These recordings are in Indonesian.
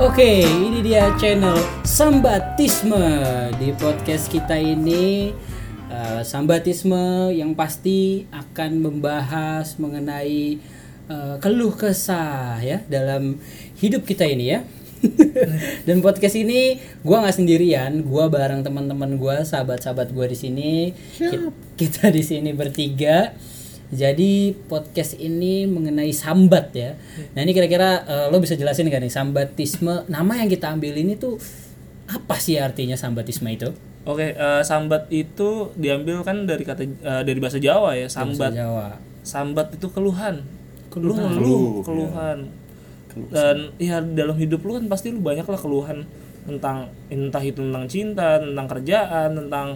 Oke, ini dia channel Sambatisme di podcast kita ini. eh, Sambatisme yang pasti akan membahas mengenai eh, keluh kesah ya dalam hidup kita ini ya. Dan podcast ini gua nggak sendirian, gua bareng teman-teman gua, sahabat-sahabat gua di sini. Ki- Kita di sini bertiga. Jadi podcast ini mengenai sambat ya. Nah ini kira-kira eh, lo bisa jelasin gak nih sambatisme? Nama yang kita ambil ini tuh apa sih artinya sambatisme itu? Oke, eh, sambat itu diambil kan dari kata eh, dari bahasa Jawa ya, sambat. Bahasa Jawa. Sambat itu keluhan. Lu Keluhan. ngeluh, keluhan. Dan ya dalam hidup lu kan pasti lu banyak lah keluhan tentang entah itu tentang cinta, tentang kerjaan, tentang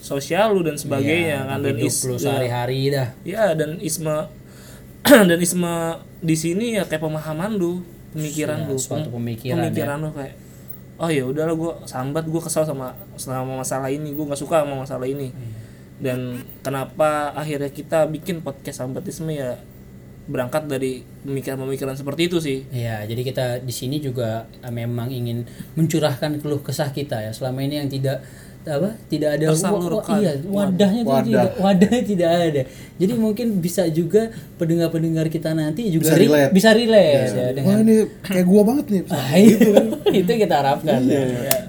sosial lu dan sebagainya kan dan is- lo ya, sehari-hari dah. ya dan isme dan isme di sini ya kayak pemahaman lu, pemikiran Ya, lu, suatu pem- pemikiran ya. pemikiran lu kayak oh ya udahlah gue sambat gue kesal sama sama masalah ini gue nggak suka sama masalah ini Iya. dan kenapa akhirnya kita bikin podcast sambatisme ya berangkat dari pemikiran-pemikiran seperti itu sih Ya, jadi kita di sini juga eh, memang ingin mencurahkan keluh kesah kita ya. Selama ini yang tidak apa tidak ada wa- iya wadahnya Wadah. tidak wadahnya tidak ada jadi mungkin bisa juga pendengar pendengar kita nanti juga Bisa ri- relate. bisa relate ya Wah dengan ini kayak gua banget nih. Ah, itu itu kita harapkan ya.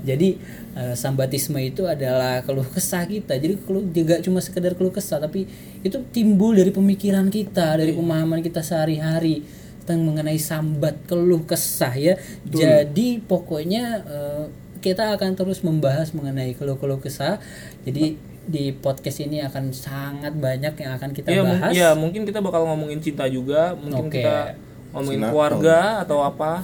Jadi eh, sambatisme itu adalah keluh kesah kita. Jadi keluh juga cuma sekedar keluh kesah, tapi itu timbul dari pemikiran kita, dari pemahaman kita sehari-hari tentang mengenai sambat keluh kesah ya. Jadi pokoknya eh, kita akan terus membahas mengenai keluh-keluh kesah. Jadi di podcast ini akan sangat banyak yang akan kita ya, bahas. ya mungkin kita bakal ngomongin cinta juga mungkin Oke. kita ngomongin Sinetron. keluarga atau apa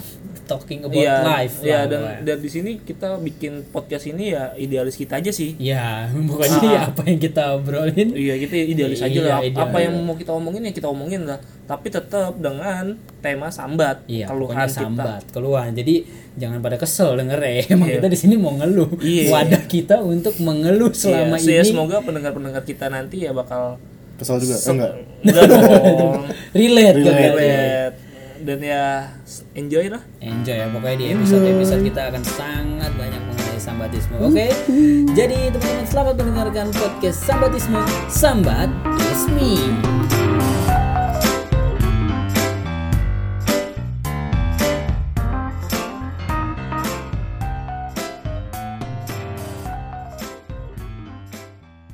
Talking about Iya, life. lah, ya dan dan di sini kita bikin podcast ini ya idealis kita aja sih Ya, pokoknya ya apa yang kita obrolin Iya kita idealis aja Iya, lah. Idealis. Apa yang mau kita omongin ya kita omongin lah. Tapi tetap dengan tema sambat, Iya, keluhan pokoknya kita. sambat, keluhan. Jadi jangan pada kesel denger ya. Emang kita di sini mau ngeluh. Iya. Wadah kita untuk mengeluh selama Iya, ini. semoga pendengar-pendengar kita nanti ya bakal Kesal juga. Eh, enggak. enggak dong. relate, Relate. berarti. Relate. Dan ya enjoy lah. Enjoy ya pokoknya di episode-episode kita akan sangat banyak mengenai sambatisme. Oke. Jadi teman-teman selamat mendengarkan podcast Sambatisme Sambat me.